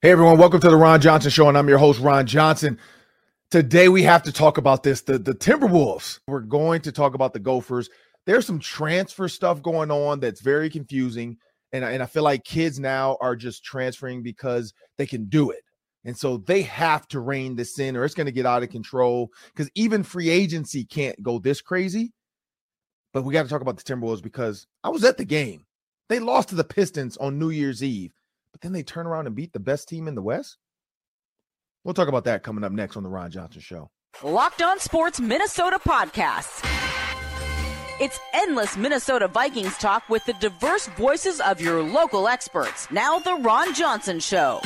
Hey everyone, welcome to the Ron Johnson Show, and I'm your host, Ron Johnson. Today we have to talk about this. The, the Timberwolves. We're going to talk about the Gophers. There's some transfer stuff going on that's very confusing. And, and I feel like kids now are just transferring because they can do it. And so they have to rein this in, or it's going to get out of control. Because even free agency can't go this crazy. But we got to talk about the Timberwolves because I was at the game. They lost to the Pistons on New Year's Eve but then they turn around and beat the best team in the West? We'll talk about that coming up next on the Ron Johnson Show. Locked On Sports Minnesota Podcast. It's endless Minnesota Vikings talk with the diverse voices of your local experts. Now, the Ron Johnson Show.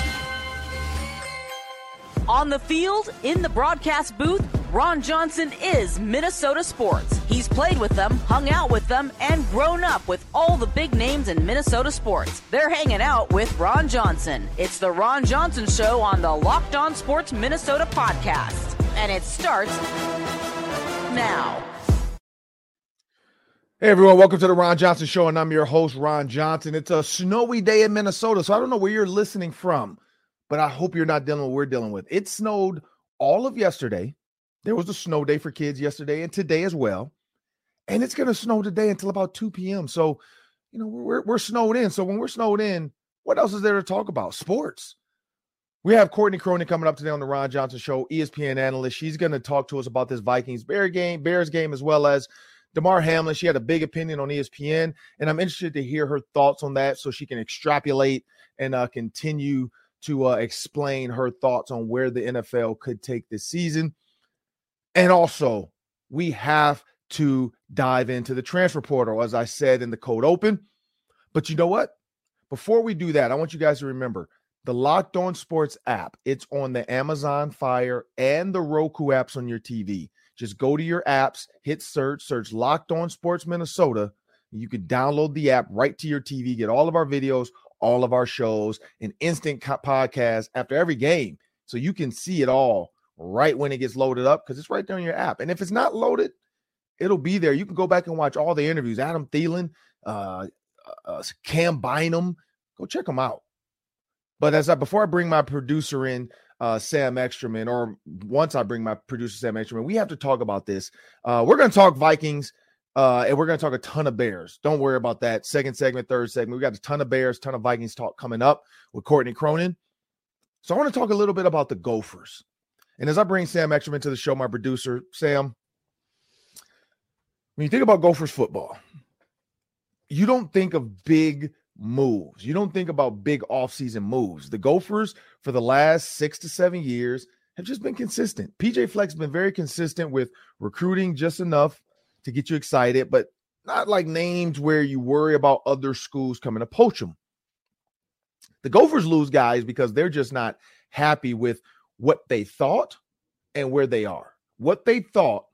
On the field, in the broadcast booth, Ron Johnson is Minnesota sports. He's played with them, hung out with them, and grown up with all the big names in Minnesota sports. They're hanging out with Ron Johnson. It's the Ron Johnson Show on the Locked On Sports Minnesota podcast. And it starts now. Hey everyone, welcome to the Ron Johnson Show, and I'm your host, Ron Johnson. It's a snowy day in Minnesota, so I don't know where you're listening from, but I hope you're not dealing with what we're dealing with. It snowed all of yesterday there was a snow day for kids yesterday and today as well. And it's going to snow today until about 2 p.m. So, you know, we're, we're snowed in. So when we're snowed in, what else is there to talk about? Sports. We have Courtney Cronin coming up today on the Ron Johnson Show, ESPN analyst. She's going to talk to us about this Vikings Bear game, Bears game, as well as Damar Hamlin. She had a big opinion on ESPN, and I'm interested to hear her thoughts on that so she can extrapolate and uh, continue to uh, explain her thoughts on where the NFL could take this season. And also, we have to dive into the transfer portal, as I said in the code open. But you know what? Before we do that, I want you guys to remember the Locked On Sports app. It's on the Amazon Fire and the Roku apps on your TV. Just go to your apps, hit search, search Locked On Sports Minnesota. You can download the app right to your TV, get all of our videos, all of our shows, an instant podcast after every game. So you can see it all right when it gets loaded up because it's right there in your app. And if it's not loaded, it'll be there. You can go back and watch all the interviews. Adam Thielen, uh, uh, Cam Bynum, go check them out. But as I before I bring my producer in, uh, Sam Ekstrom, or once I bring my producer Sam Ekstrom, we have to talk about this. Uh, we're going to talk Vikings. Uh, and we're going to talk a ton of Bears. Don't worry about that. Second segment, third segment. We got a ton of Bears, ton of Vikings talk coming up with Courtney Cronin. So I want to talk a little bit about the Gophers. And as I bring Sam Ekstrom to the show, my producer, Sam, when you think about Gophers football, you don't think of big moves. You don't think about big offseason moves. The Gophers, for the last six to seven years, have just been consistent. PJ Fleck's been very consistent with recruiting just enough to get you excited, but not like names where you worry about other schools coming to poach them. The Gophers lose guys because they're just not happy with what they thought and where they are. What they thought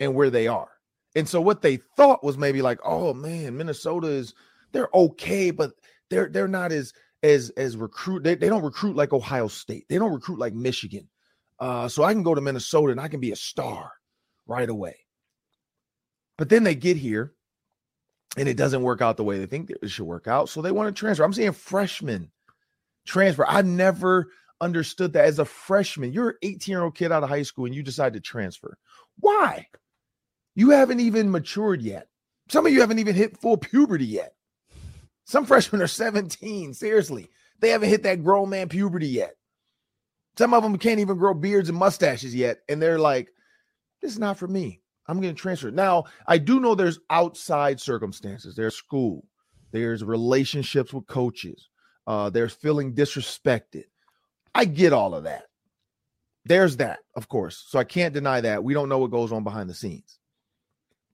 and where they are. And so what they thought was maybe like, oh man, Minnesota is they're okay, but they're they're not as as as recruit. They, they don't recruit like Ohio State. They don't recruit like Michigan. Uh, so I can go to Minnesota and I can be a star right away. But then they get here and it doesn't work out the way they think it should work out. So they want to transfer. I'm saying freshmen transfer. I never understood that as a freshman. You're an 18 year old kid out of high school and you decide to transfer. Why? You haven't even matured yet. Some of you haven't even hit full puberty yet. Some freshmen are 17. Seriously, they haven't hit that grown man puberty yet. Some of them can't even grow beards and mustaches yet. And they're like, this is not for me. I'm going to transfer. Now, I do know there's outside circumstances. There's school, there's relationships with coaches, uh, there's feeling disrespected. I get all of that. there's that, of course. So I can't deny that. We don't know what goes on behind the scenes.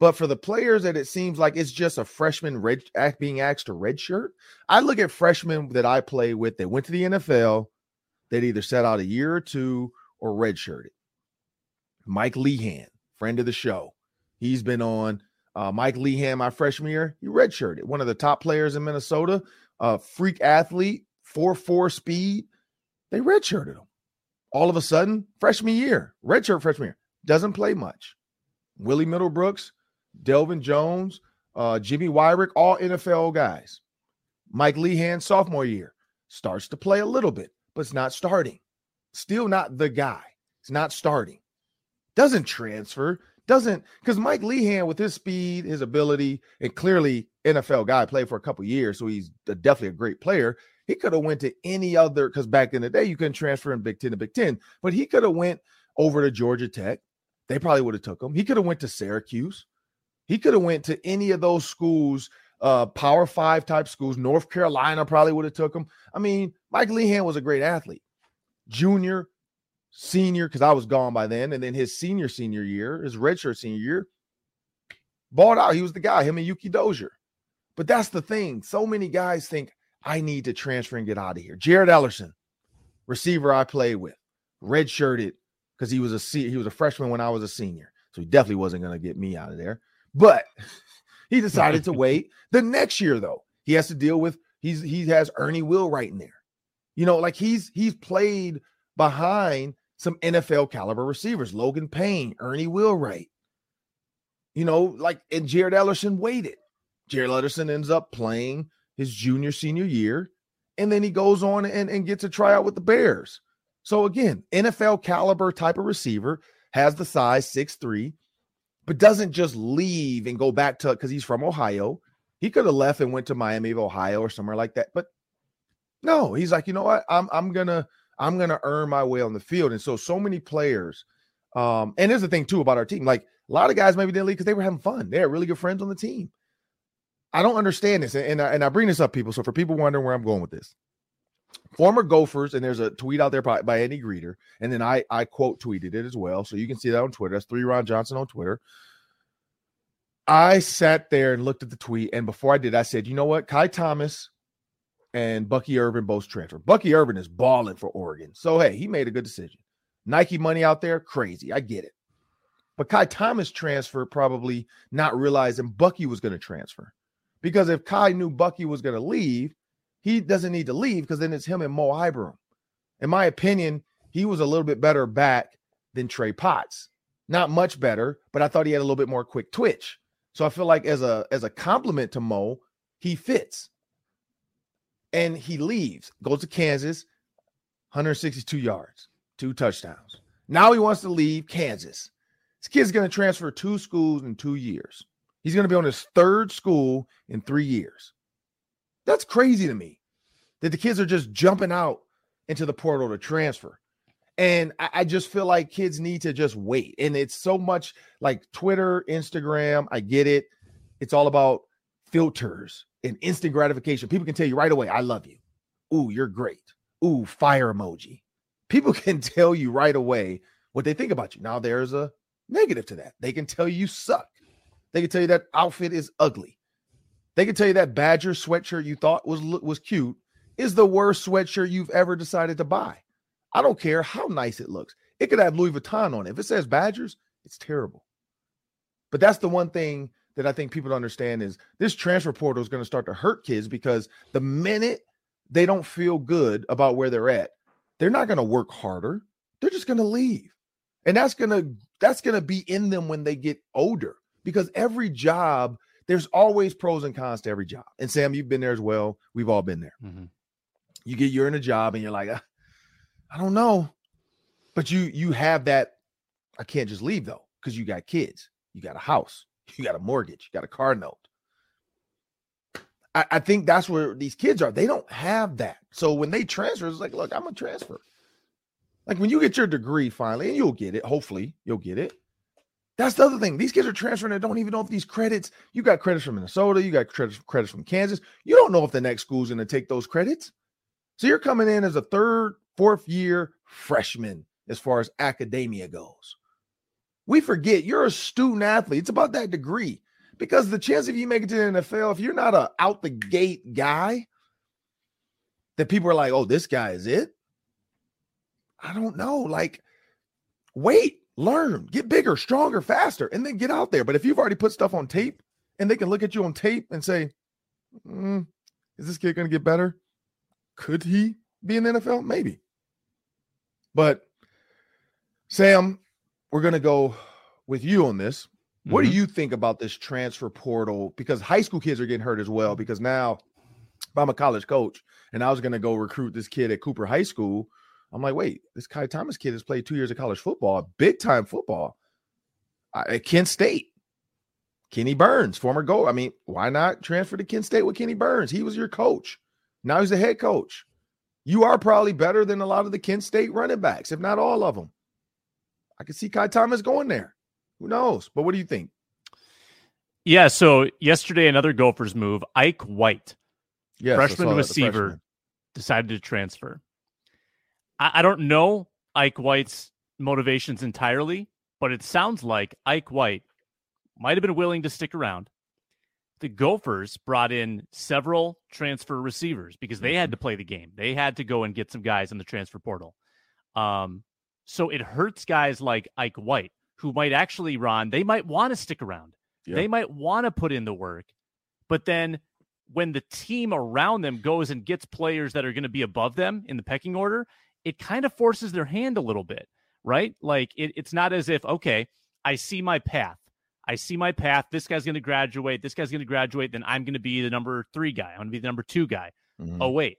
But for the players that it seems like it's just a freshman red being asked to redshirt, I look at freshmen that I play with that went to the NFL that either set out a year or two or redshirted. Mike Lehan, friend of the show, he's been on. Uh, Mike Lehan, my freshman year, he redshirted. One of the top players in Minnesota, a freak athlete, four four speed. They redshirted him. All of a sudden, freshman year, redshirt freshman year, doesn't play much. Willie Middlebrooks, Delvin Jones, uh, Jimmy Weirick, all NFL guys. Mike Lehan, sophomore year, starts to play a little bit, but it's not starting. Still not the guy. It's not starting. Doesn't transfer. Doesn't because Mike Lehan, with his speed, his ability, and clearly NFL guy, played for a couple years, so he's definitely a great player. He could have went to any other because back in the day you couldn't transfer in Big Ten to Big Ten, but he could have went over to Georgia Tech. They probably would have took him. He could have went to Syracuse. He could have went to any of those schools, uh, Power Five type schools. North Carolina probably would have took him. I mean, Mike Lehan was a great athlete. Junior, senior, because I was gone by then, and then his senior senior year, his redshirt senior year, balled out. He was the guy. Him and Yuki Dozier. But that's the thing. So many guys think I need to transfer and get out of here. Jared Ellerson, receiver I played with, redshirted because he was a he was a freshman when I was a senior, so he definitely wasn't going to get me out of there. But he decided to wait. The next year, though, he has to deal with he's he has Ernie Wheelwright in there. You know, like he's he's played behind some NFL caliber receivers, Logan Payne, Ernie Wheelwright. You know, like and Jared Ellerson waited. Jared Ellerson ends up playing his junior senior year, and then he goes on and, and gets a tryout with the Bears. So again, NFL caliber type of receiver has the size six three but doesn't just leave and go back to because he's from Ohio. He could have left and went to Miami of Ohio or somewhere like that. But no, he's like, you know what? I'm I'm gonna I'm gonna earn my way on the field. And so so many players. Um, and here's the thing too about our team. Like a lot of guys maybe didn't leave because they were having fun. They had really good friends on the team. I don't understand this, and, and I, and I bring this up, people. So for people wondering where I'm going with this, former Gophers, and there's a tweet out there by, by Andy Greder, and then I I quote tweeted it as well, so you can see that on Twitter. That's three Ron Johnson on Twitter. I sat there and looked at the tweet, and before I did, I said, you know what, Ky Thomas and Bucky Irving both transfer. Bucky Irving is balling for Oregon, so hey, he made a good decision. Nike money out there, crazy. I get it. But Ky Thomas transferred probably not realizing Bucky was going to transfer. Because if Ky knew Bucky was going to leave, he doesn't need to leave because then it's him and Mo Ibrahim. In my opinion, he was a little bit better back than Trey Potts. Not much better, but I thought he had a little bit more quick twitch. So I feel like as a as a compliment to Mo, he fits. And he leaves, goes to Kansas, 162 yards, two touchdowns. Now he wants to leave Kansas. This kid's going to transfer two schools in two years. He's going to be on his third school in three years. That's crazy to me that the kids are just jumping out into the portal to transfer. And I, I, just feel like kids need to just wait. And it's so much like Twitter, Instagram. I get it. It's all about filters and instant gratification. People can tell you right away, I love you. Ooh, you're great. Ooh, fire emoji. People can tell you right away what they think about you. Now, there's a negative to that. They can tell you you suck. They can tell you that outfit is ugly. They can tell you that Badger sweatshirt you thought was was cute is the worst sweatshirt you've ever decided to buy. I don't care how nice it looks. It could have Louis Vuitton on it. If it says Badgers, it's terrible. But that's the one thing that I think people don't understand is this transfer portal is going to start to hurt kids because the minute they don't feel good about where they're at, they're not going to work harder. They're just going to leave. And that's going to that's going to be in them when they get older because every job there's always pros and cons to every job. And Sam, you've been there as well. We've all been there. Mm-hmm. You get you're in a job and you're like, ah, I don't know, but you you have that. I can't just leave though because you got kids, you got a house, you got a mortgage, you got a car note. I, I think that's where these kids are. They don't have that. So when they transfer, it's like, look, I'm gonna transfer. Like when you get your degree finally, and you'll get it. Hopefully, you'll get it. That's the other thing. These kids are transferring and don't even know if these credits, you got credits from Minnesota, you got credits, from Kansas. You don't know if the next school's going to take those credits. So you're coming in as a third, fourth year freshman as far as academia goes. We forget you're a student athlete. It's about that degree because the chance of you make it to the NFL, if you're not a out the gate guy, that people are like, oh, this guy is it. I don't know. Like, wait, learn, get bigger, stronger, faster, and then get out there. But if you've already put stuff on tape and they can look at you on tape and say, mm, is this kid going to get better? Could he be in the NFL? Maybe. But Sam, we're going to go with you on this. What mm-hmm. do you think about this transfer portal? Because high school kids are getting hurt as well. Because now if I'm a college coach and I was going to go recruit this kid at Cooper High School. I'm like, wait, this Ky Thomas kid has played two years of college football, big time football uh, at Kent State. Kenni Burns, former goal. I mean, why not transfer to Kent State with Kenni Burns? He was your coach. Now he's the head coach. You are probably better than a lot of the Kent State running backs, if not all of them. I could see Ky Thomas going there. Who knows? But what do you think? Yeah. So yesterday, another Gophers move. Ike White, yes, freshman receiver, freshman. decided to transfer. I, I don't know Ike White's motivations entirely, but it sounds like Ike White might have been willing to stick around. The Gophers brought in several transfer receivers because they had mm-hmm. to play the game. They had to go and get some guys in the transfer portal. Um, so it hurts guys like Ike White, who might actually, Ron, they might want to stick around. Yep. They might want to put in the work. But then when the team around them goes and gets players that are going to be above them in the pecking order, it kind of forces their hand a little bit, right? Like it, it's not as if, okay, I see my path. I see my path. This guy's going to graduate. This guy's going to graduate. Then I'm going to be the number three guy. I'm going to be the number two guy. Mm-hmm. Oh, wait.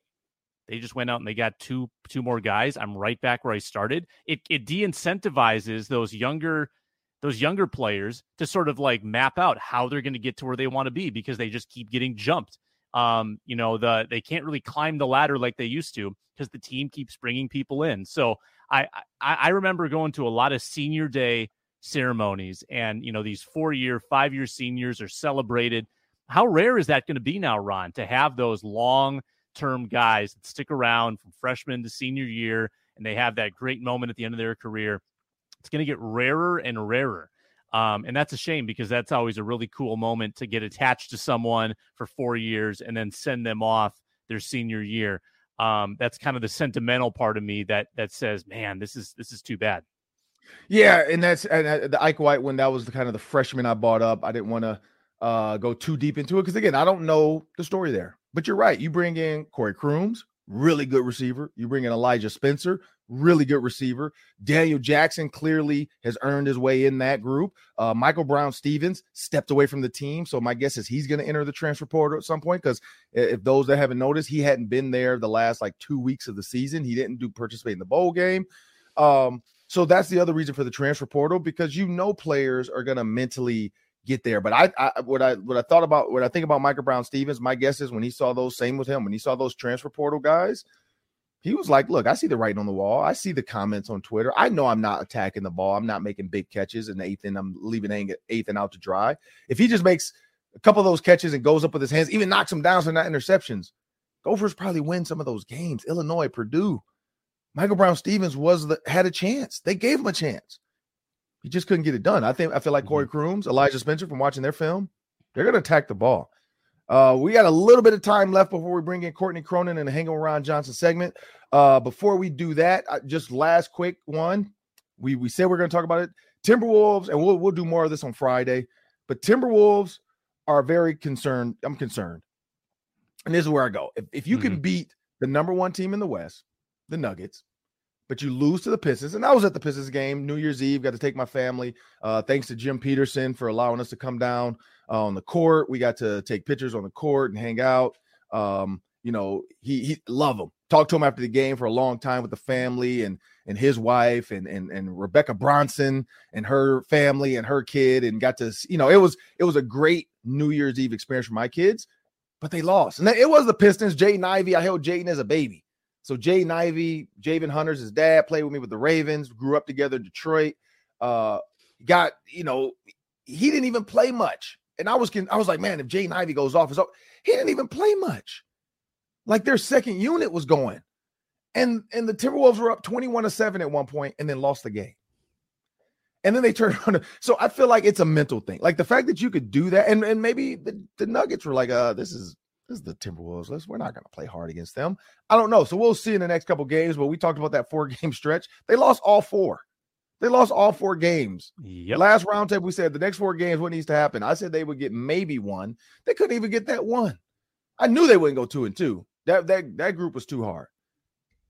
They just went out and they got two two more guys. I'm right back where I started. It it de-incentivizes those younger those younger players to sort of like map out how they're going to get to where they want to be because they just keep getting jumped. Um, you know, the they can't really climb the ladder like they used to because the team keeps bringing people in. So I, I I remember going to a lot of senior day ceremonies, and you know these four year, five year seniors are celebrated. How rare is that going to be now, Ron, to have those long term guys that stick around from freshman to senior year and they have that great moment at the end of their career? It's going to get rarer and rarer. Um, and that's a shame because that's always a really cool moment to get attached to someone for four years and then send them off their senior year. Um, that's kind of the sentimental part of me that that says, man, this is this is too bad. Yeah, and that's and the Ike White one. That was the kind of the freshman I bought up. I didn't want to uh, go too deep into it because again, I don't know the story there. But you're right. You bring in Corey Crooms, really good receiver. You bring in Elijah Spencer, really good receiver. Daniel Jackson clearly has earned his way in that group. Uh, Michael Brown Stephens stepped away from the team. So my guess is he's going to enter the transfer portal at some point because if those that haven't noticed, he hadn't been there the last like two weeks of the season. He didn't do participate in the bowl game. Um, so that's the other reason for the transfer portal because you know players are going to mentally get there. But I, I, what I what I thought about what I think about Michael Brown Stephens, my guess is when he saw those same with him, when he saw those transfer portal guys, he was like, "Look, I see the writing on the wall. I see the comments on Twitter. I know I'm not attacking the ball. I'm not making big catches and Athan I'm leaving Athan out to dry. If he just makes a couple of those catches and goes up with his hands, even knocks them down so not interceptions, Gophers probably win some of those games. Illinois, Purdue, Michael Brown Stephens was the had a chance. They gave him a chance. He just couldn't get it done. I think I feel like Corey mm-hmm. Crooms, Elijah Spencer from watching their film, they're going to attack the ball. Uh, we got a little bit of time left before we bring in Courtney Cronin and the Hang Ron Johnson segment. Uh, before we do that, just last quick one. We we said we're going to talk about it. Timberwolves, and we'll we'll do more of this on Friday. But Timberwolves are very concerned. I'm concerned, and this is where I go. If, if you mm-hmm. can beat the number one team in the West, the Nuggets, but you lose to the Pistons. And I was at the Pistons game New Year's Eve, got to take my family. Uh, thanks to Jim Petersen for allowing us to come down uh, on the court. We got to take pictures on the court and hang out. Um, you know, he he love him. Talked to him after the game for a long time with the family and and his wife and and and Rebecca Bronson and her family and her kid and got to you know it was it was a great New Year's Eve experience for my kids, but they lost and it was the Pistons. Jaden Ivey, I held Jaden as a baby. So Jaden Ivey, Javin Hunter's his dad, played with me with the Ravens, grew up together in Detroit. Uh, got you know, he didn't even play much, and I was I was like, man, if Jaden Ivey goes off, he didn't even play much. Like their second unit was going, And and the Timberwolves were up 21 to 7 at one point and then lost the game. And then they turned on. So I feel like it's a mental thing. Like the fact that you could do that, and, and maybe the, the Nuggets were like, uh, this is this is the Timberwolves. Let's we're not gonna play hard against them. I don't know. So we'll see in the next couple games, but we talked about that four game stretch. They lost all four. They lost all four games. Yep. Last roundtable, we said the next four games, what needs to happen? I said they would get maybe one. They couldn't even get that one. I knew they wouldn't go two and two. That that that group was too hard.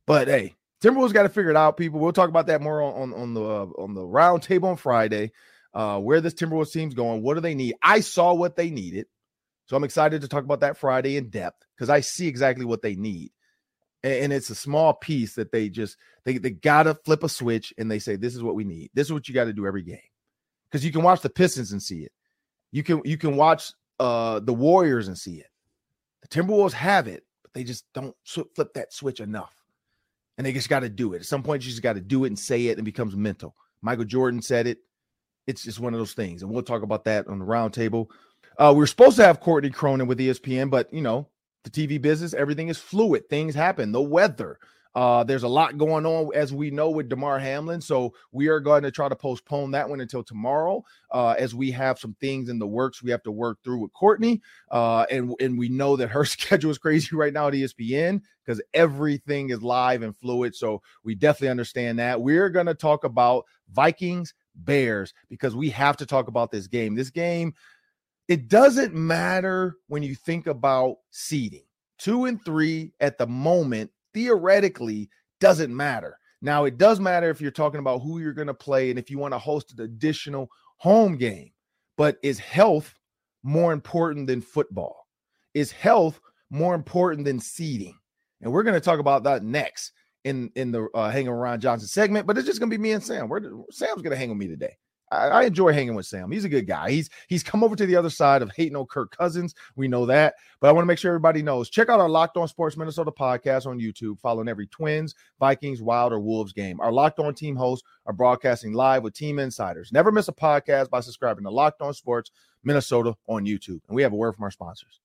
But hey, Timberwolves got to figure it out, people. We'll talk about that more on, on, on the uh, on the roundtable on Friday. Uh, where this Timberwolves team's going, what do they need? I saw what they needed. So I'm excited to talk about that Friday in depth because I see exactly what they need and it's a small piece that they just they, they gotta flip a switch and they say this is what we need. This is what you got to do every game. Because you can watch the pistons and see it. You can you can watch uh the warriors and see it. The timberwolves have it but they just don't flip that switch enough and they just got to do it. At some point you just got to do it and say it and it becomes mental. Michael jordan said it. It's just one of those things and we'll talk about that on the roundtable uh, we are supposed to have courtney cronin with espn but you know the TV business, everything is fluid. Things happen. The weather. Uh, there's a lot going on, as we know, with Damar Hamlin. So we are going to try to postpone that one until tomorrow, uh, as we have some things in the works we have to work through with Courtney. Uh, and and we know that her schedule is crazy right now at ESPN because everything is live and fluid. So we definitely understand that. We're going to talk about Vikings Bears because we have to talk about this game. This game it doesn't matter when you think about seeding. Two and three at the moment, theoretically, doesn't matter. Now, it does matter if you're talking about who you're going to play and if you want to host an additional home game. But is health more important than football? Is health more important than seeding? And we're going to talk about that next in in the uh, hanging around Johnson segment. But it's just going to be me and Sam. We're, Sam's going to hang with me today. I, I, enjoy hanging with Sam. He's a good guy. He's he's come over to the other side of hating on Kirk Cousins. We know that, but I want to make sure everybody knows. Check out our Locked On Sports Minnesota podcast on YouTube, following every Twins, Vikings, Wild, or Wolves game. Our Locked On team hosts are broadcasting live with team insiders. Never miss a podcast by subscribing to Locked On Sports Minnesota on YouTube. And we have a word from our sponsors.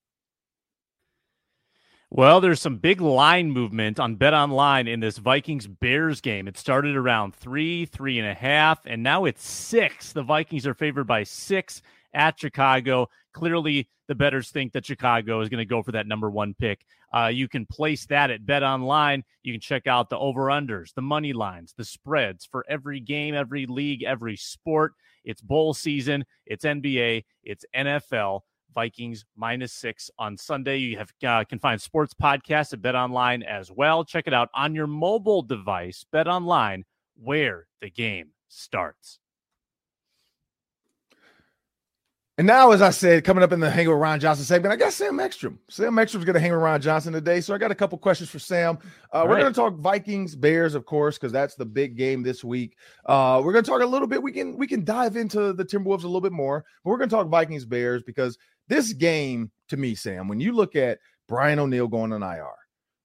Well, there's some big line movement on Bet Online in this Vikings Bears game. It started around three, three and a half, and now it's six. The Vikings are favored by six at Chicago. Clearly, the betters think that Chicago is going to go for that number one pick. Uh, you can place that at Bet Online. You can check out the over unders, the money lines, the spreads for every game, every league, every sport. It's bowl season, it's NBA, it's NFL. Vikings minus six on Sunday. You have uh, can find sports podcasts at Bet Online as well. Check it out on your mobile device. Bet Online, where the game starts. And now, as I said, coming up in the Hang with Ron Johnson segment, I got Sam Ekstrom. Sam Ekstrom's going to hang with Ron Johnson today. So I got a couple questions for Sam. Uh, we're right. going to talk Vikings, Bears, of course, because that's the big game this week. Uh, we're going to talk a little bit. We can we can dive into the Timberwolves a little bit more, but we're going to talk Vikings, Bears because this game, to me, Sam, when you look at Brian O'Neill going on IR,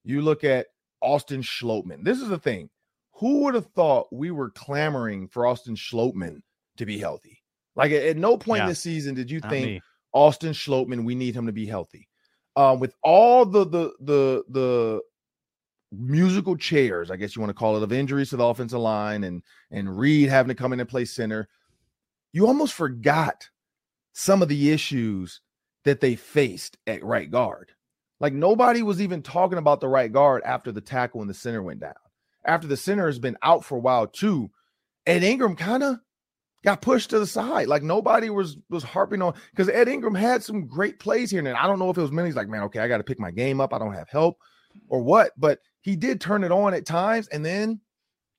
you look at Austin Schlottmann. This is the thing. Who would have thought we were clamoring for Austin Schlottmann to be healthy? Like at, at no point yeah. this season did you Not think me. Austin Schlottmann, we need him to be healthy. Um, with all the the the the musical chairs, I guess you want to call it, of injuries to the offensive line and and Reed having to come in and play center, you almost forgot some of the issues that they faced at right guard. Like nobody was even talking about the right guard after the tackle and the center went down. After the center has been out for a while too, Ed Ingram kind of got pushed to the side. Like nobody was was harping on because Ed Ingram had some great plays here. And I don't know if it was many. He's like, man, okay, I got to pick my game up. I don't have help or what, but he did turn it on at times and then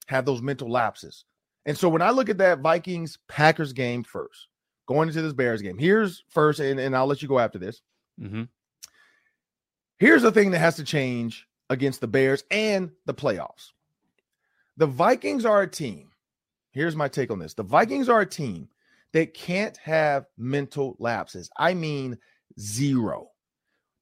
have those mental lapses. And so when I look at that Vikings Packers game first, going into this Bears game. Here's first, and, and I'll let you go after this. Mm-hmm. Here's the thing that has to change against the Bears and the playoffs. The Vikings are a team. Here's my take on this the Vikings are a team that can't have mental lapses. I mean, zero,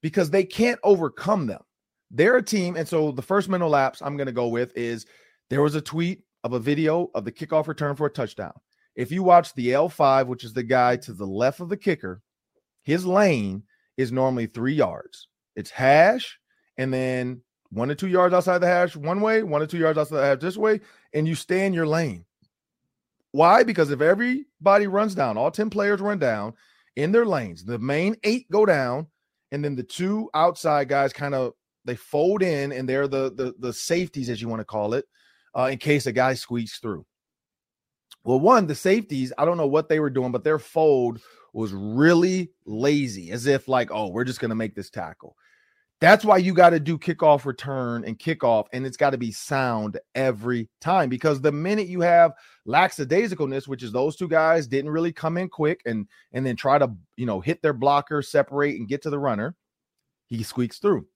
because they can't overcome them. They're a team. And so the first mental lapse I'm going to go with is there was a tweet of a video of the kickoff return for a touchdown. If you watch the L5, which is the guy to the left of the kicker, his lane is normally three yards. It's hash and then one to two yards outside the hash one way, one to two yards outside the hash this way, and you stay in your lane. Why? Because if everybody runs down, all 10 players run down in their lanes, the main eight go down, and then the two outside guys kind of they fold in and they're the the, the safeties, as you want to call it, uh, in case a guy squeaks through. Well, one, the safeties, I don't know what they were doing, but their fold was really lazy, as if like, oh, we're just gonna make this tackle. That's why you got to do kickoff return and kickoff, and it's got to be sound every time because the minute you have lackadaisicalness, which is those two guys didn't really come in quick and and then try to you know hit their blocker, separate, and get to the runner, he squeaks through.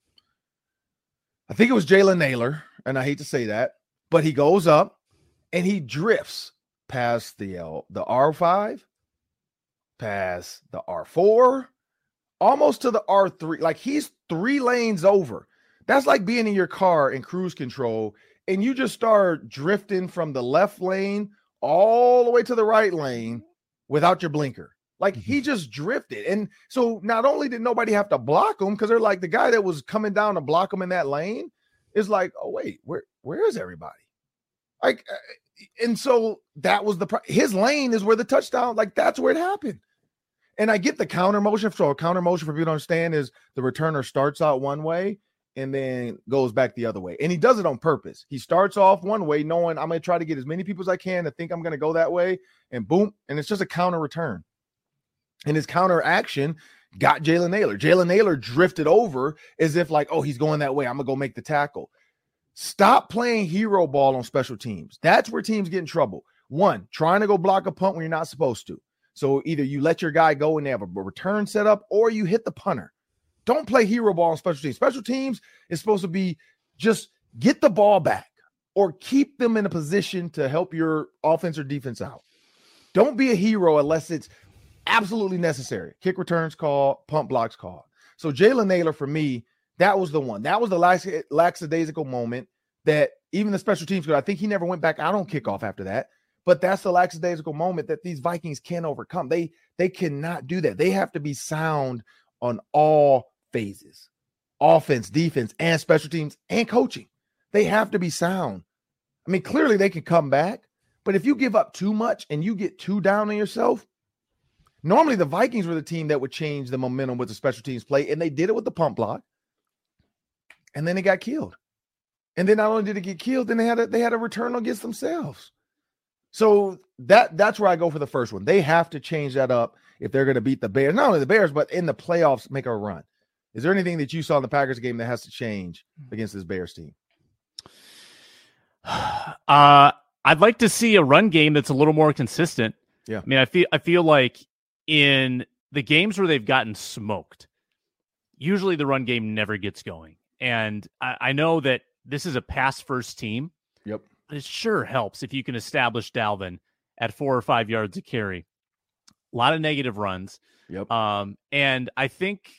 I think it was Jalen Nailor, and I hate to say that, but he goes up and he drifts past the L, the R5, past the R4, almost to the R3. Like he's three lanes over. That's like being in your car in cruise control and you just start drifting from the left lane all the way to the right lane without your blinker. Like he mm-hmm. just drifted. And so not only did nobody have to block him because they're like the guy that was coming down to block him in that lane is like, oh, wait, where where is everybody? Like, uh, and so that was the his lane is where the touchdown, like that's where it happened. And I get the counter motion. So a counter motion, for people to understand, is the returner starts out one way and then goes back the other way. And he does it on purpose. He starts off one way, knowing I'm going to try to get as many people as I can to think I'm going to go that way, and boom, and it's just a counter return. And his counter action got Jalen Nailor. Jalen Nailor drifted over as if like, oh, he's going that way. I'm gonna go make the tackle. Stop playing hero ball on special teams. That's where teams get in trouble. One, trying to go block a punt when you're not supposed to. So either you let your guy go and they have a return set up, or you hit the punter. Don't play hero ball on special teams. Special teams is supposed to be just get the ball back or keep them in a position to help your offense or defense out. Don't be a hero unless it's absolutely necessary. Kick returns call, punt blocks call. So Jalen Nailor for me, that was the one. That was the lax, lackadaisical moment that even the special teams could. I think he never went back out on kickoff after that. But that's the lackadaisical moment that these Vikings can't overcome. They they cannot do that. They have to be sound on all phases. Offense, defense, and special teams and coaching. They have to be sound. I mean, clearly they can come back, but if you give up too much and you get too down on yourself, normally the Vikings were the team that would change the momentum with the special teams play, and they did it with the punt block. And then they got killed. And then not only did it get killed, then they had a they had a return against themselves. So that that's where I go for the first one. They have to change that up if they're going to beat the Bears. Not only the Bears, but in the playoffs, make a run. Is there anything that you saw in the Packers game that has to change against this Bears team? Uh, I'd like to see a run game that's a little more consistent. Yeah. I mean, I feel I feel like in the games where they've gotten smoked, usually the run game never gets going. And I, I know that this is a pass first team. Yep it sure helps if you can establish Dalvin at four or five yards of carry. A lot of negative runs. Yep. Um, and I think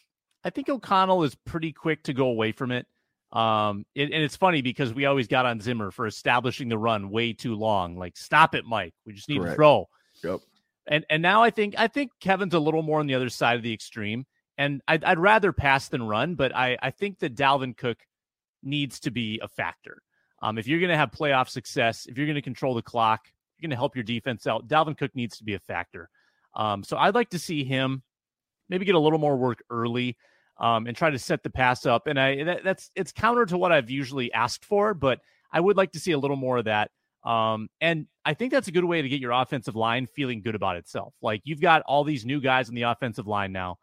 I think O'Connell is pretty quick to go away from it. Um, it, and it's funny because we always got on Zimmer for establishing the run way too long. Like, stop it, Mike. We just need Correct. to throw. Yep. And and now I think I think Kevin's a little more on the other side of the extreme. And I'd, I'd rather pass than run, but I, I think that Dalvin Cook needs to be a factor. Um, if you're going to have playoff success, if you're going to control the clock, you're going to help your defense out. Dalvin Cook needs to be a factor. Um, so I'd like to see him maybe get a little more work early um, and try to set the pass up. And I that, that's it's counter to what I've usually asked for, but I would like to see a little more of that. Um, and I think that's a good way to get your offensive line feeling good about itself. Like you've got all these new guys in the offensive line now.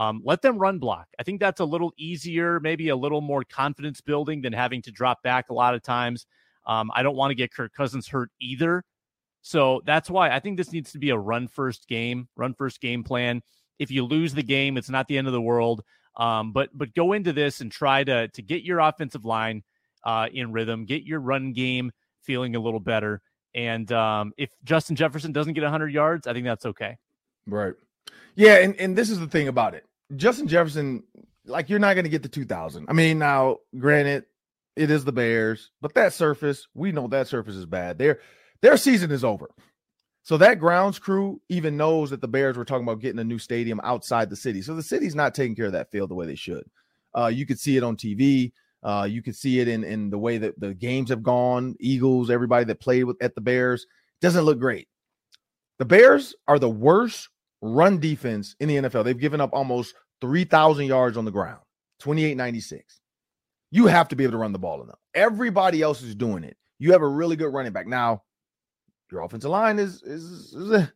Um, let them run block. I think that's a little easier, maybe a little more confidence building than having to drop back a lot of times. Um, I don't want to get Kirk Cousins hurt either. So that's why I think this needs to be a run first game, run first game plan. If you lose the game, it's not the end of the world. Um, but but go into this and try to to get your offensive line uh, in rhythm, get your run game feeling a little better. And um, if Justin Jefferson doesn't get 100 yards, I think that's okay. Right. Yeah, and, and this is the thing about it. Justin Jefferson, like you're not going to get the 2000. I mean, now granted, it is the Bears, but that surface, we know that surface is bad. Their their season is over. So that grounds crew even knows that the Bears were talking about getting a new stadium outside the city. So the city's not taking care of that field the way they should. Uh, you could see it on TV. Uh, you can see it in in the way that the games have gone. Eagles, everybody that played with at the Bears doesn't look great. The Bears are the worst run defense in the NFL. They've given up almost 3,000 yards on the ground, 2896. You have to be able to run the ball enough. Everybody else is doing it. You have a really good running back. Now, your offensive line is, is, is a,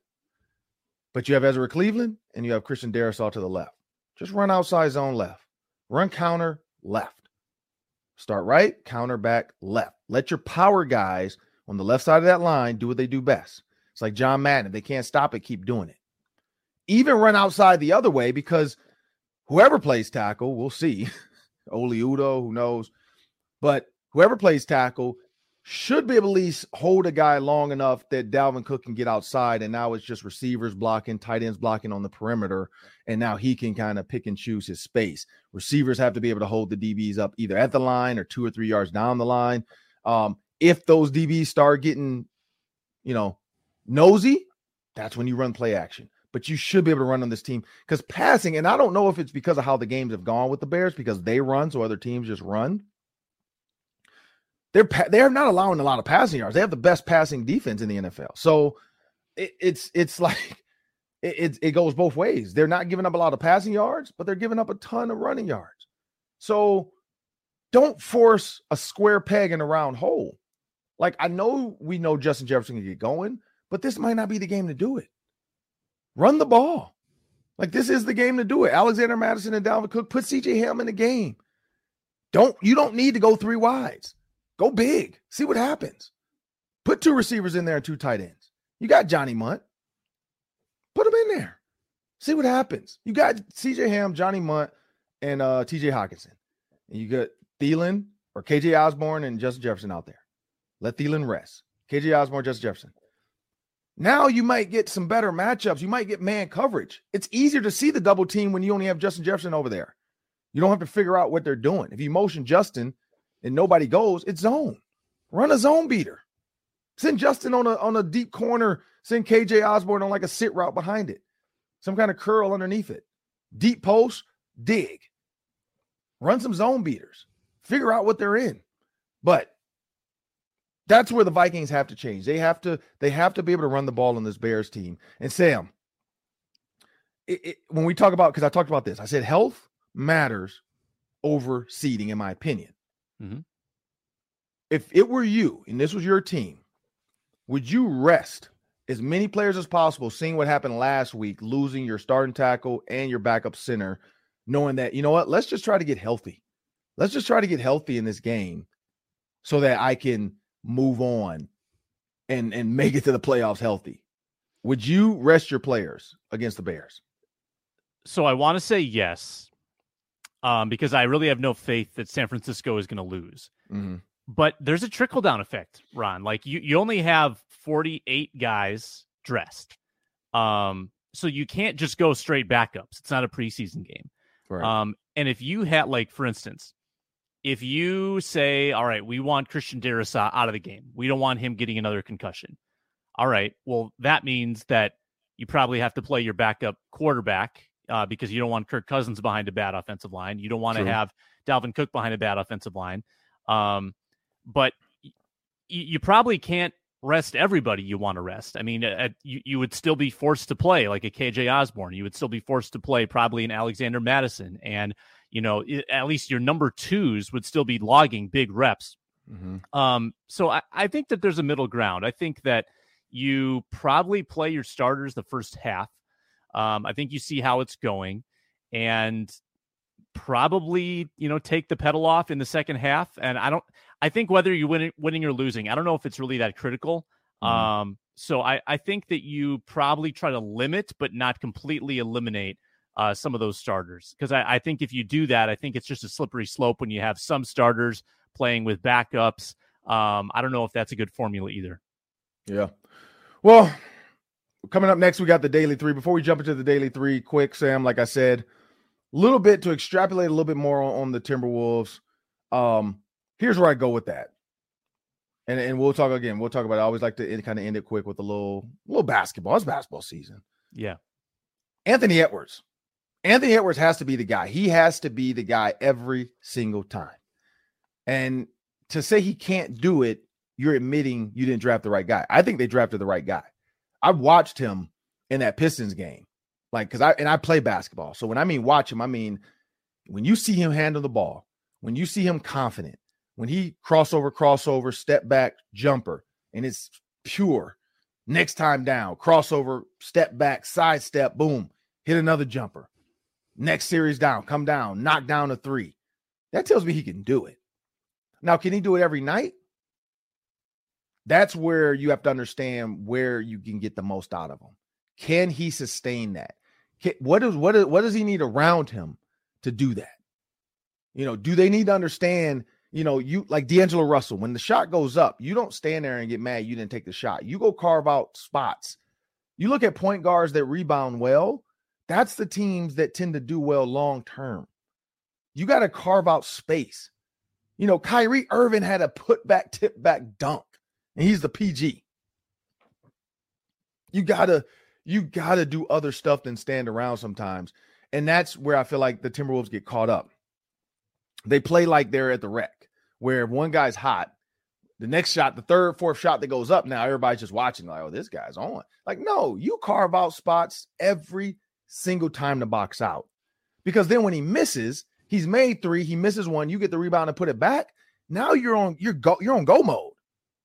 but you have Ezra Cleveland and you have Christian Darrisaw to the left. Just run outside zone left. Run counter left. Start right, counter back left. Let your power guys on the left side of that line do what they do best. It's like John Madden. If they can't stop it, keep doing it. Even run outside the other way because whoever plays tackle, we'll see. Oli Udoh, who knows? But whoever plays tackle should be able to at least hold a guy long enough that Dalvin Cook can get outside. And now it's just receivers blocking, tight ends blocking on the perimeter. And now he can kind of pick and choose his space. Receivers have to be able to hold the DBs up either at the line or two or three yards down the line. Um, if those DBs start getting, you know, nosy, that's when you run play action. But you should be able to run on this team because passing, and I don't know if it's because of how the games have gone with the Bears because they run, so other teams just run they're they're not allowing a lot of passing yards. They have the best passing defense in the NFL. So it, it's it's like it, it, it goes both ways. They're not giving up a lot of passing yards, but they're giving up a ton of running yards. So don't force a square peg in a round hole. Like I know we know Justin Jefferson can get going, but this might not be the game to do it. Run the ball. Like this is the game to do it. Alexander Mattison and Dalvin Cook put CJ Ham in the game. Don't you don't need to go three wides. Go big. See what happens. Put two receivers in there and two tight ends. You got Johnny Mundt. Put them in there. See what happens. You got CJ Ham, Johnny Mundt, and uh, TJ Hockenson. And you got Thielen or KJ Osborne and Justin Jefferson out there. Let Thielen rest. KJ Osborne, Justin Jefferson. Now you might get some better matchups. You might get man coverage. It's easier to see the double team when you only have Justin Jefferson over there. You don't have to figure out what they're doing. If you motion Justin, and nobody goes, it's zone. Run a zone beater. Send Justin on a on a deep corner. Send KJ Osborne on like a sit route behind it. Some kind of curl underneath it. Deep post, dig. Run some zone beaters. Figure out what they're in. But that's where the Vikings have to change. They have to they have to be able to run the ball on this Bears team. And Sam, it, it, when we talk about because I talked about this, I said health matters over seeding, in my opinion. Mm-hmm. If it were you and this was your team, would you rest as many players as possible, seeing what happened last week, losing your starting tackle and your backup center, knowing that, you know what, let's just try to get healthy. Let's just try to get healthy in this game so that I can move on and and make it to the playoffs healthy. Would you rest your players against the Bears? So I want to say yes, um, because I really have no faith that San Francisco is going to lose. Mm-hmm. But there's a trickle down effect, Ron. Like you, you only have 48 guys dressed. Um, so you can't just go straight backups. It's not a preseason game. Right. Um, and if you had, like, for instance, if you say, all right, we want Christian Darrisaw out of the game, we don't want him getting another concussion. All right, well, that means that you probably have to play your backup quarterback uh, because you don't want Kirk Cousins behind a bad offensive line. You don't want to have Dalvin Cook behind a bad offensive line. Um, but y- you probably can't rest everybody you want to rest. I mean, uh, you, you would still be forced to play like a KJ Osborne. You would still be forced to play probably an Alexander Mattison And, you know, at least your number twos would still be logging big reps. Mm-hmm. Um, so I, I think that there's a middle ground. I think that you probably play your starters the first half um, I think you see how it's going, and probably you know take the pedal off in the second half. And I don't. I think whether you win winning or losing, I don't know if it's really that critical. Mm-hmm. Um, so I I think that you probably try to limit, but not completely eliminate. Uh, some of those starters because I, I think if you do that, I think it's just a slippery slope when you have some starters playing with backups. Um, I don't know if that's a good formula either. Yeah. Well, coming up next, we got the daily three. Before we jump into the daily three, quick, Sam, like I said, a little bit to extrapolate a little bit more on, on the Timberwolves. Um, here's where I go with that. And, and we'll talk again. We'll talk about. It. I always like to kind of end it quick with a little little basketball. It's basketball season. Yeah. Anthony Edwards. Anthony Edwards has to be the guy. He has to be the guy every single time. And to say he can't do it, you're admitting you didn't draft the right guy. I think they drafted the right guy. I watched him in that Pistons game. Like, cause I and I play basketball. So when I mean watch him, I mean when you see him handle the ball, when you see him confident, when he crossover, crossover, step back, jumper, and it's pure. Next time down, crossover, step back, side step, boom, hit another jumper. Next series down, come down, knock down a three. That tells me he can do it. Now, can he do it every night? That's where you have to understand where you can get the most out of him. Can he sustain that? What is what is what does he need around him to do that? You know, do they need to understand? You know, you like D'Angelo Russell. When the shot goes up, you don't stand there and get mad you didn't take the shot. You go carve out spots. You look at point guards that rebound well. That's the teams that tend to do well long term. You got to carve out space. You know, Kyrie Irving had a put back, tip back dunk, and he's the PG. You gotta, you gotta do other stuff than stand around sometimes. And that's where I feel like the Timberwolves get caught up. They play like they're at the rec, where if one guy's hot, the next shot, the third, fourth shot that goes up, now everybody's just watching, like, oh, this guy's on. Like, no, you carve out spots every single time to box out. Because then when he misses, he's made three, he misses one, you get the rebound and put it back. Now you're on you're go you're on go mode.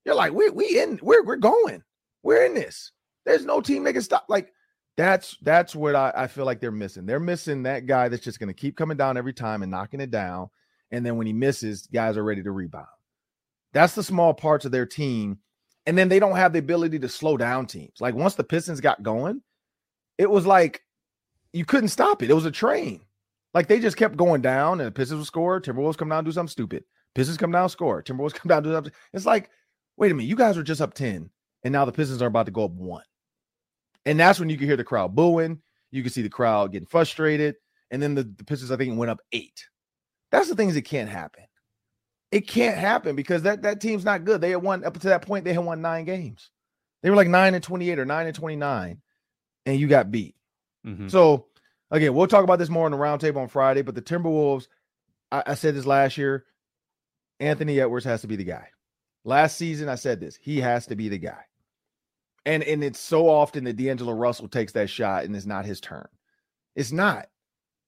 You're like, we we in we're we're going. We're in this. There's no team can stop. Like that's that's what I, I feel like they're missing. They're missing that guy that's just gonna keep coming down every time and knocking it down. And then when he misses, guys are ready to rebound. That's the small parts of their team. And then they don't have the ability to slow down teams. Like once the Pistons got going, it was like you couldn't stop it. It was a train. Like they just kept going down, and the Pistons would score. Timberwolves come down, do something stupid. Pistons come down, score. Timberwolves come down, do something. It's like, wait a minute, you guys were just up 10, and now the Pistons are about to go up one. And that's when you can hear the crowd booing. You can see the crowd getting frustrated. And then the, the Pistons, I think, went up eight. That's the things that can't happen. It can't happen because that, that team's not good. They had won up to that point, they had won nine games. They were like nine and 28 or nine and 29, and you got beat. Mm-hmm. So again, we'll talk about this more on the roundtable on Friday. But the Timberwolves, I, I said this last year. Anthony Edwards has to be the guy. Last season, I said this. He has to be the guy. And and it's so often that D'Angelo Russell takes that shot and it's not his turn. It's not.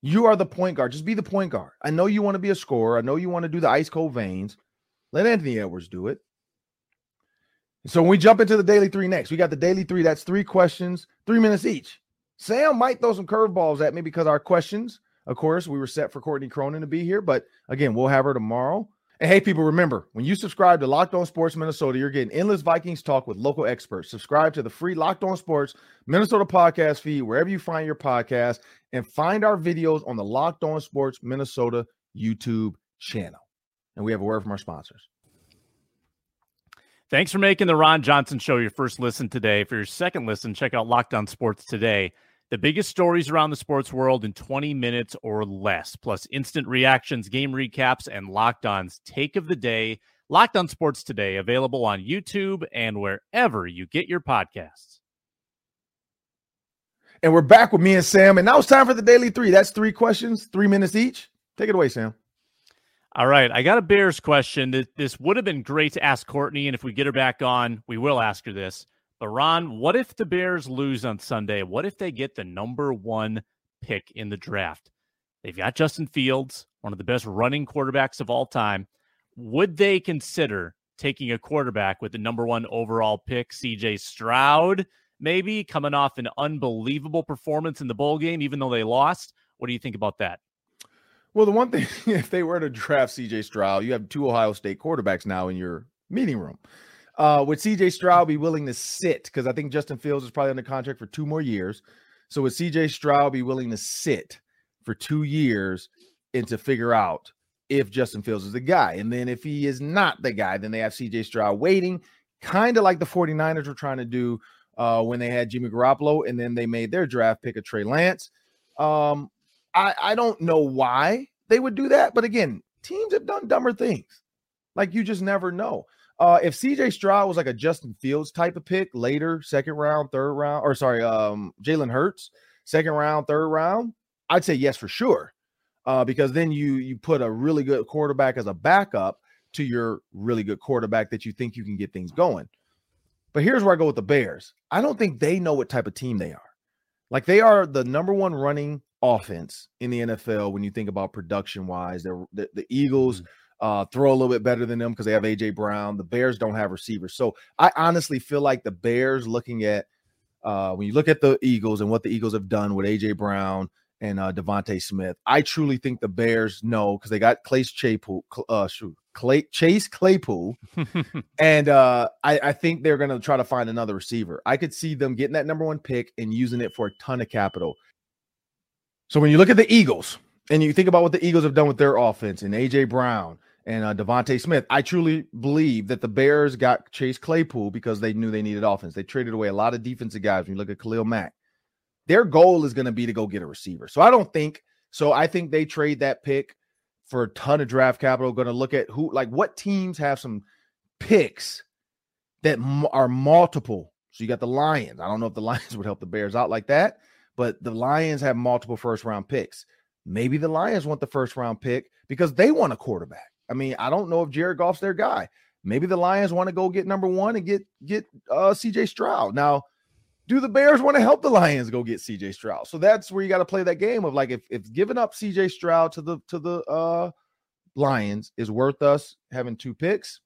You are the point guard. Just be the point guard. I know you want to be a scorer. I know you want to do the ice cold veins. Let Anthony Edwards do it. So when we jump into the daily three next, we got the daily three. That's three questions, three minutes each. Sam might throw some curveballs at me because our questions, of course, we were set for Courtney Cronin to be here. But again, we'll have her tomorrow. And hey, people, remember when you subscribe to Locked On Sports Minnesota, you're getting endless Vikings talk with local experts. Subscribe to the free Locked On Sports Minnesota podcast feed wherever you find your podcast and find our videos on the Locked On Sports Minnesota YouTube channel. And we have a word from our sponsors. Thanks for making the Ron Johnson Show your first listen today. For your second listen, check out Locked On Sports today. The biggest stories around the sports world in 20 minutes or less, plus instant reactions, game recaps, and Locked On's take of the day. Locked On Sports Today, available on YouTube and wherever you get your podcasts. And we're back with me and Sam. And now it's time for the Daily Three. That's three questions, three minutes each. Take it away, Sam. All right. I got a Bears question. This would have been great to ask Courtney. And if we get her back on, we will ask her this. But Ron, what if the Bears lose on Sunday? What if they get the number one pick in the draft? They've got Justin Fields, one of the best running quarterbacks of all time. Would they consider taking a quarterback with the number one overall pick, CJ Stroud, maybe coming off an unbelievable performance in the bowl game, even though they lost? What do you think about that? Well, the one thing, if they were to draft CJ Stroud, you have two Ohio State quarterbacks now in your meeting room. Uh, would CJ Stroud be willing to sit? Because I think Justin Fields is probably under contract for two more years. So would CJ Stroud be willing to sit for two years and to figure out if Justin Fields is the guy? And then if he is not the guy, then they have CJ Stroud waiting, kind of like the 49ers were trying to do uh, when they had Jimmy Garoppolo and then they made their draft pick of Trey Lance. Um, I, I don't know why they would do that, but again, teams have done dumber things. Like you just never know. Uh, if CJ Stroud was like a Justin Fields type of pick later, second round, third round, or sorry, um, Jalen Hurts, second round, third round, I'd say yes for sure. Uh, because then you you put a really good quarterback as a backup to your really good quarterback that you think you can get things going. But here's where I go with the Bears. I don't think they know what type of team they are. Like they are the number one running offense in the NFL when you think about production wise. The, the Eagles mm-hmm. Uh, throw a little bit better than them because they have AJ Brown. The Bears don't have receivers. So I honestly feel like the Bears looking at uh, when you look at the Eagles and what the Eagles have done with AJ Brown and uh, DeVonta Smith, I truly think the Bears know because they got Clay Chapel, uh, Clay, Chase Claypool, and uh, I, I think they're going to try to find another receiver. I could see them getting that number one pick and using it for a ton of capital. So when you look at the Eagles and you think about what the Eagles have done with their offense and AJ Brown and uh, DeVonta Smith, I truly believe that the Bears got Chase Claypool because they knew they needed offense. They traded away a lot of defensive guys. When you look at Khalil Mack, their goal is going to be to go get a receiver. So I don't think so. I think they trade that pick for a ton of draft capital. Going to look at who, like, what teams have some picks that m- are multiple. So you got the Lions. I don't know if the Lions would help the Bears out like that but the Lions have multiple first round picks. Maybe the Lions want the first round pick because they want a quarterback. I mean, I don't know if Jared Goff's their guy. Maybe the Lions want to go get number one and get get uh, CJ Stroud. Now, do the Bears want to help the Lions go get CJ Stroud? So that's where you got to play that game of like if if giving up CJ Stroud to the to the uh Lions is worth us having two picks,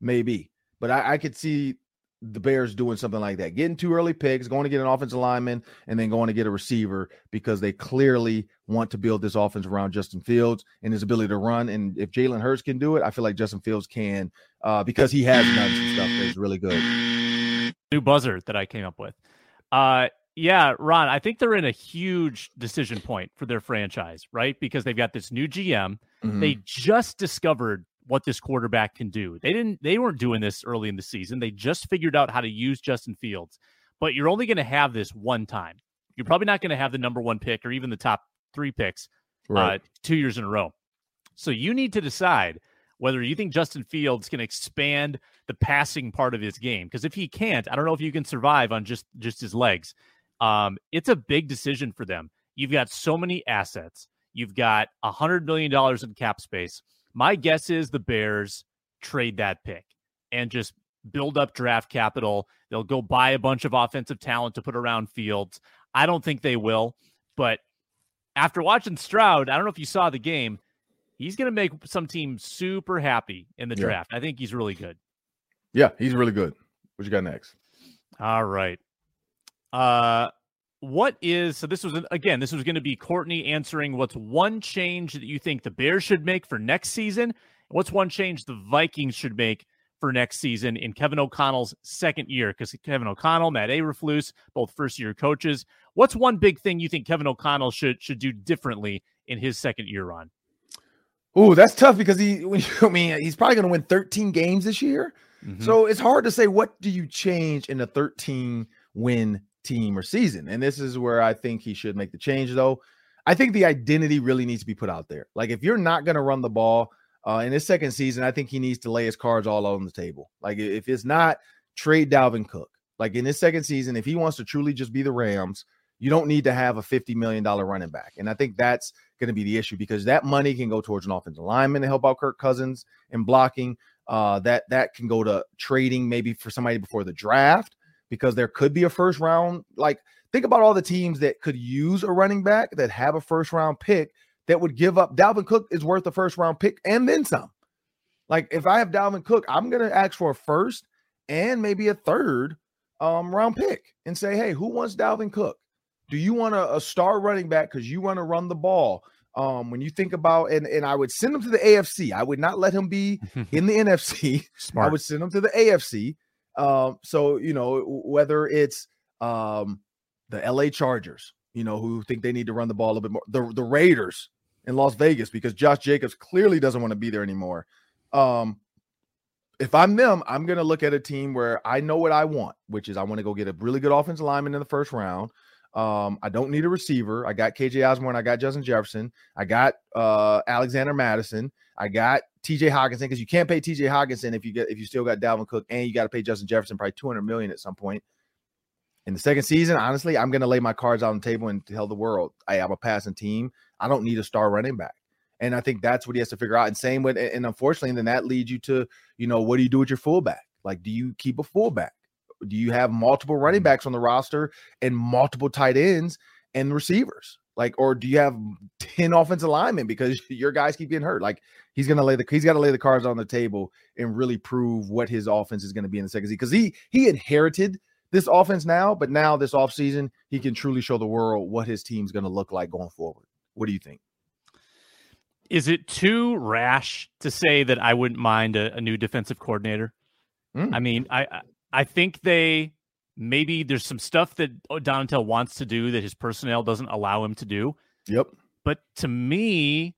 maybe. But I, I could see the Bears doing something like that, getting two early picks, going to get an offensive lineman, and then going to get a receiver because they clearly want to build this offense around Justin Fields and his ability to run. And if Jalen Hurts can do it, I feel like Justin Fields can uh, because he has done some stuff that's really good. New buzzer that I came up with. Uh, yeah, Ron, I think they're in a huge decision point for their franchise, right? Because they've got this new GM. Mm-hmm. They just discovered what this quarterback can do. They didn't they weren't doing this early in the season. They just figured out how to use Justin Fields. But you're only going to have this one time. You're probably not going to have the number 1 pick or even the top 3 picks uh, right. uh, 2 years in a row. So you need to decide whether you think Justin Fields can expand the passing part of his game because if he can't, I don't know if you can survive on just just his legs. Um, it's a big decision for them. You've got so many assets. You've got a hundred million dollars in cap space. My guess is the Bears trade that pick and just build up draft capital. They'll go buy a bunch of offensive talent to put around Fields. I don't think they will, but after watching Stroud, I don't know if you saw the game. He's going to make some team super happy in the yeah. draft. I think he's really good. Yeah, he's really good. What you got next? All right. Uh what is so this was again this was going to be courtney answering what's one change that you think the bears should make for next season what's one change the vikings should make for next season in kevin o'connell's second year because kevin o'connell matt eberflus both first year coaches what's one big thing you think kevin o'connell should should do differently in his second year on Oh, that's tough because he. I mean, he's probably going to win 13 games this year, mm-hmm. so it's hard to say what do you change in a 13 win team or season. And this is where I think he should make the change, though. I think the identity really needs to be put out there. Like, if you're not going to run the ball uh, in his second season, I think he needs to lay his cards all on the table. Like, if it's not, trade Dalvin Cook. Like, in his second season, if he wants to truly just be the Rams, you don't need to have a $50 million running back. And I think that's going to be the issue because that money can go towards an offensive lineman to help out Kirk Cousins and blocking. Uh, that that can go to trading maybe for somebody before the draft because there could be a first round. Like, think about all the teams that could use a running back that have a first round pick that would give up. Dalvin Cook is worth a first round pick and then some. Like, if I have Dalvin Cook, I'm going to ask for a first and maybe a third um, round pick and say, hey, who wants Dalvin Cook? Do you want a, a star running back because you want to run the ball? Um, when you think about and and I would send him to the AFC. I would not let him be in the NFC. Smart. I would send him to the AFC um, so you know whether it's um, the LA Chargers, you know, who think they need to run the ball a little bit more, the the Raiders in Las Vegas because Josh Jacobs clearly doesn't want to be there anymore. Um, if I'm them, I'm going to look at a team where I know what I want, which is I want to go get a really good offensive lineman in the first round. Um, I don't need a receiver. I got KJ Osborn. I got Justin Jefferson. I got uh, Alexander Mattison. I got TJ Hockenson because you can't pay TJ Hockenson if you get if you still got Dalvin Cook and you got to pay Justin Jefferson probably 200 million at some point. In the second season, honestly, I'm going to lay my cards out on the table and tell the world, I'm a passing team. I don't need a star running back. And I think that's what he has to figure out. And same with, and unfortunately, then that leads you to, you know, what do you do with your fullback? Like, do you keep a fullback? Do you have multiple running mm-hmm. backs on the roster and multiple tight ends and receivers? Like, or do you have 10 offensive linemen because your guys keep getting hurt? Like, he's gonna lay the he's got to lay the cards on the table and really prove what his offense is going to be in the second season. Because he he inherited this offense now, but now this offseason, he can truly show the world what his team's going to look like going forward. What do you think? Is it too rash to say that I wouldn't mind a, a new defensive coordinator? Mm. I mean, I I think they maybe there's some stuff that uh, Donatell wants to do that his personnel doesn't allow him to do. Yep. But to me,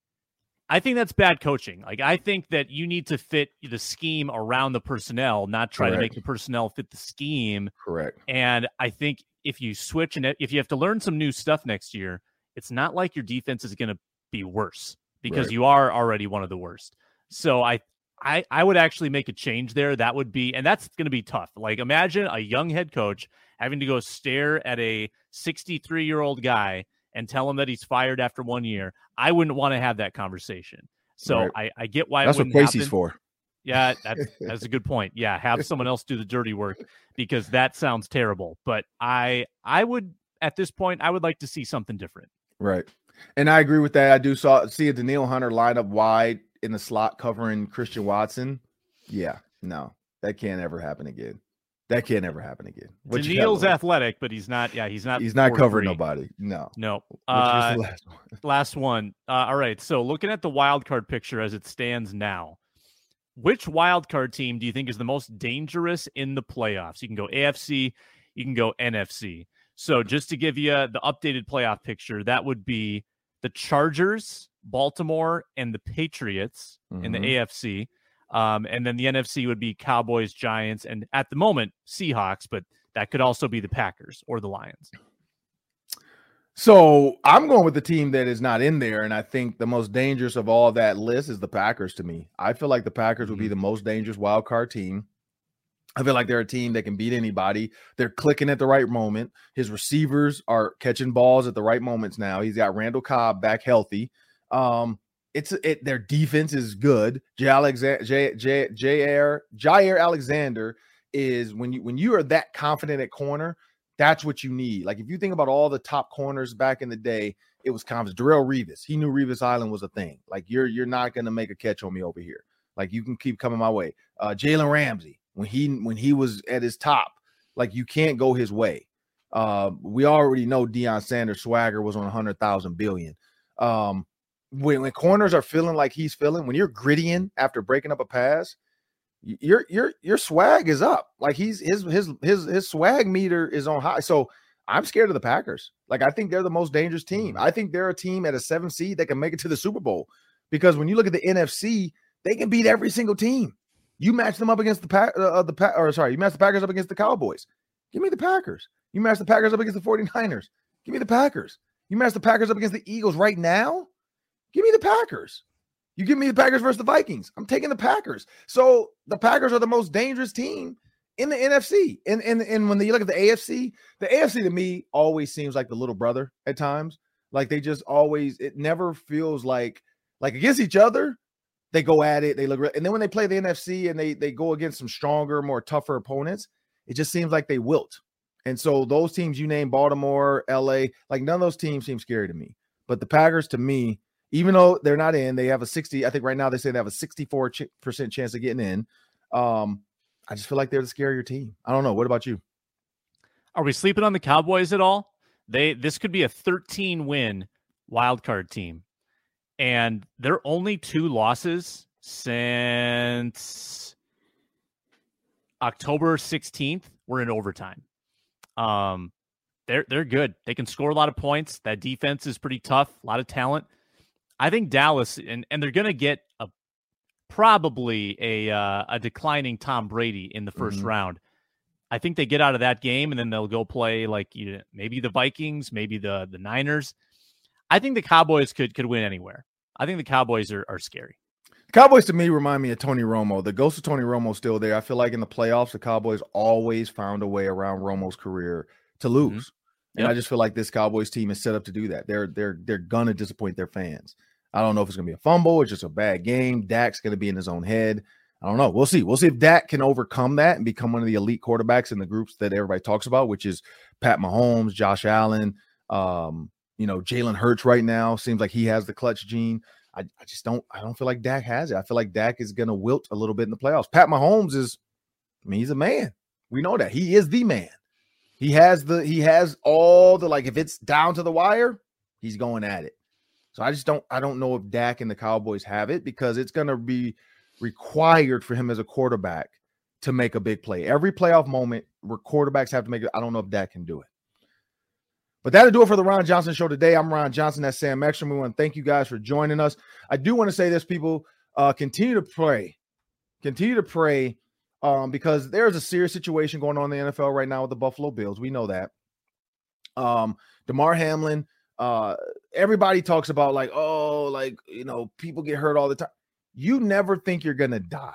I think that's bad coaching. Like I think that you need to fit the scheme around the personnel, not try Correct. to make the personnel fit the scheme. Correct. And I think if you switch and uh, if you have to learn some new stuff next year, it's not like your defense is going to be worse because right. you are already one of the worst. So I I I would actually make a change there. That would be and that's going to be tough. Like imagine a young head coach having to go stare at a 63-year-old guy and tell him that he's fired after one year. I wouldn't want to have that conversation. So right. I, I get why that's what Kwesi's for. Yeah, that's, that's a good point. Yeah, have someone else do the dirty work because that sounds terrible. But I I would at this point I would like to see something different. Right. And I agree with that. I do saw see a Danielle Hunter line up wide in the slot covering Christian Watson. Yeah, no, that can't ever happen again. That can't ever happen again. What Danielle's athletic, but he's not. Yeah, he's not. He's not covering nobody. No, no. Uh, last one. last one. Uh, all right. So looking at the wild card picture as it stands now, which wild card team do you think is the most dangerous in the playoffs? You can go AFC, you can go NFC. So just to give you the updated playoff picture, that would be the Chargers, Baltimore, and the Patriots mm-hmm. in the mm-hmm. AFC. Um, and then the NFC would be Cowboys, Giants, and at the moment, Seahawks, but that could also be the Packers or the Lions. So I'm going with the team that is not in there. And I think the most dangerous of all that list is the Packers to me. I feel like the Packers would be mm-hmm. the most dangerous wild card team. I feel like they're a team that can beat anybody. They're clicking at the right moment. His receivers are catching balls at the right moments now. He's got Randall Cobb back healthy. Um, it's it their defense is good. J. Alexander J. J. Jair, Jaire Alexander is when you when you are that confident at corner, that's what you need. Like if you think about all the top corners back in the day, it was confidence. Darrelle Revis, he knew Revis Island was a thing. Like you're you're not gonna make a catch on me over here. Like you can keep coming my way. Uh Jalen Ramsey, when he when he was at his top, like you can't go his way. Uh, we already know Deion Sanders swagger was on a hundred thousand billion. Um, when, when corners are feeling like he's feeling, when you're grittying after breaking up a pass, your your your swag is up. Like he's his his his his swag meter is on high. So I'm scared of the Packers. Like I think they're the most dangerous team. Mm-hmm. I think they're a team at a seven seed that can make it to the Super Bowl because when you look at the NFC, they can beat every single team. You match them up against the pack uh, uh, the pack or sorry, you match the Packers up against the Cowboys. Give me the Packers. You match the Packers up against the 49ers. Give me the Packers. You match the Packers up against the Eagles right now. Give me the Packers. You give me the Packers versus the Vikings. I'm taking the Packers. So the Packers are the most dangerous team in the NFC. And and and when you look at the AFC, the AFC to me always seems like the little brother at times. Like they just always it never feels like like against each other. They go at it. They look, and then when they play the NFC and they they go against some stronger, more tougher opponents, it just seems like they wilt. And so those teams you name, Baltimore, LA, like none of those teams seem scary to me. But the Packers, to me, even though they're not in, they have a 60. I think right now they say they have a 64% chance of getting in. Um, I just feel like they're the scarier team. I don't know. What about you? Are we sleeping on the Cowboys at all? They this could be a 13 win wild card team. And they're only two losses since October 16th We're in overtime. Um they're they're good. They can score a lot of points. That defense is pretty tough, a lot of talent. I think Dallas and and they're going to get a probably a uh, a declining Tom Brady in the 1st mm-hmm. round. I think they get out of that game and then they'll go play like you know, maybe the Vikings, maybe the the Niners. I think the Cowboys could could win anywhere. I think the Cowboys are, are scary. Cowboys to me remind me of Tony Romo. The ghost of Tony Romo still there. I feel like in the playoffs, the Cowboys always found a way around Romo's career to mm-hmm. lose. Mm-hmm. And I just feel like this Cowboys team is set up to do that. They're they're they're gonna disappoint their fans. I don't know if it's going to be a fumble. It's just a bad game. Dak's going to be in his own head. I don't know. We'll see. We'll see if Dak can overcome that and become one of the elite quarterbacks in the groups that everybody talks about, which is Pat Mahomes, Josh Allen, um, you know, Jalen Hurts right now. Seems like he has the clutch gene. I, I just don't I don't feel like Dak has it. I feel like Dak is gonna wilt a little bit in the playoffs. Pat Mahomes is I mean, he's a man. We know that. He is the man. He has the he has all the like if it's down to the wire, he's going at it. So I just don't I don't know if Dak and the Cowboys have it because it's going to be required for him as a quarterback to make a big play. Every playoff moment where quarterbacks have to make it. I don't know if Dak can do it. But that'll do it for the Ron Johnson show today. I'm Ron Johnson. That's Sam Ekstrom. We want to thank you guys for joining us. I do want to say this, people. Uh, continue to pray. Continue to pray um, because there's a serious situation going on in the NFL right now with the Buffalo Bills. We know that. Um, Damar Hamlin, uh, everybody talks about like, oh, like you know, people get hurt all the time. You never think you're gonna die.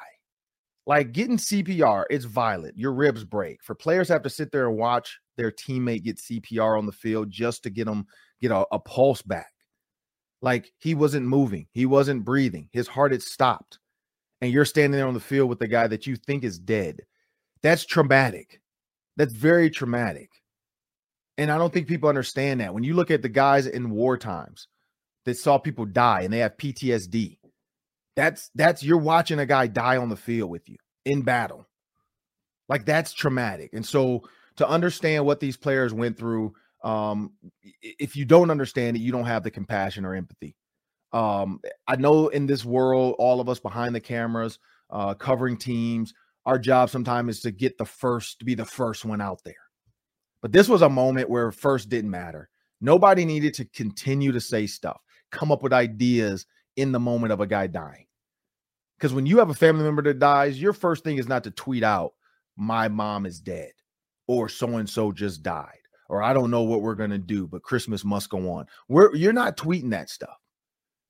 Like getting CPR, it's violent. Your ribs break. For players have to sit there and watch their teammate get CPR on the field just to get them get a, a pulse back. Like he wasn't moving, he wasn't breathing, his heart had stopped, and you're standing there on the field with the guy that you think is dead. That's traumatic. That's very traumatic. And I don't think people understand that. When you look at the guys in war times that saw people die and they have PTSD, that's that's you're watching a guy die on the field with you in battle. Like that's traumatic. And so to understand what these players went through, um, if you don't understand it, you don't have the compassion or empathy. Um, I know in this world, all of us behind the cameras, uh, covering teams, our job sometimes is to get the first, to be the first one out there. But this was a moment where first didn't matter. Nobody needed to continue to say stuff, come up with ideas in the moment of a guy dying. Because when you have a family member that dies, your first thing is not to tweet out, my mom is dead, or so and so just died, or I don't know what we're going to do, but Christmas must go on. We're, you're not tweeting that stuff.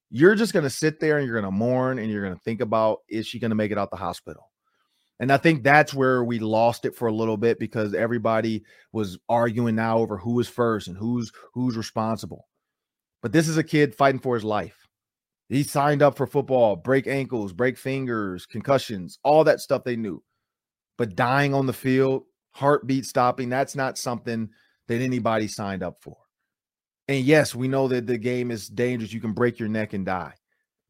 You're just going to sit there and you're going to mourn and you're going to think about, is she going to make it out the hospital? And I think that's where we lost it for a little bit because everybody was arguing now over who was first and who's who's responsible. But this is a kid fighting for his life. He signed up for football, break ankles, break fingers, concussions, all that stuff they knew. But dying on the field, heartbeat stopping, that's not something that anybody signed up for. And yes, we know that the game is dangerous. You can break your neck and die,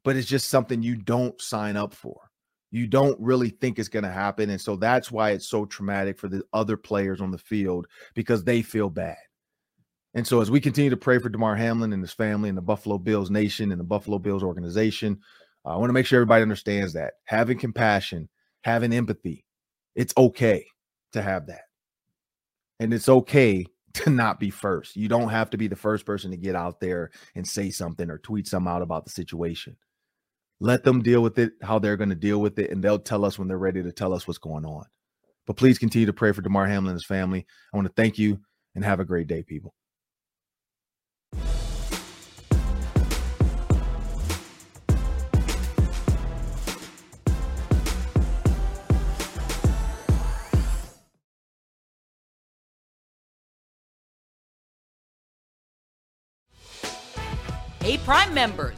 but it's just something you don't sign up for you don't really think it's going to happen. And so that's why it's so traumatic for the other players on the field because they feel bad. And so as we continue to pray for Damar Hamlin and his family and the Buffalo Bills nation and the Buffalo Bills organization, uh, I want to make sure everybody understands that having compassion, having empathy, it's okay to have that. And it's okay to not be first. You don't have to be the first person to get out there and say something or tweet something out about the situation. Let them deal with it how they're going to deal with it, and they'll tell us when they're ready to tell us what's going on. But please continue to pray for Damar Hamlin and his family. I want to thank you and have a great day, people. Hey, Prime members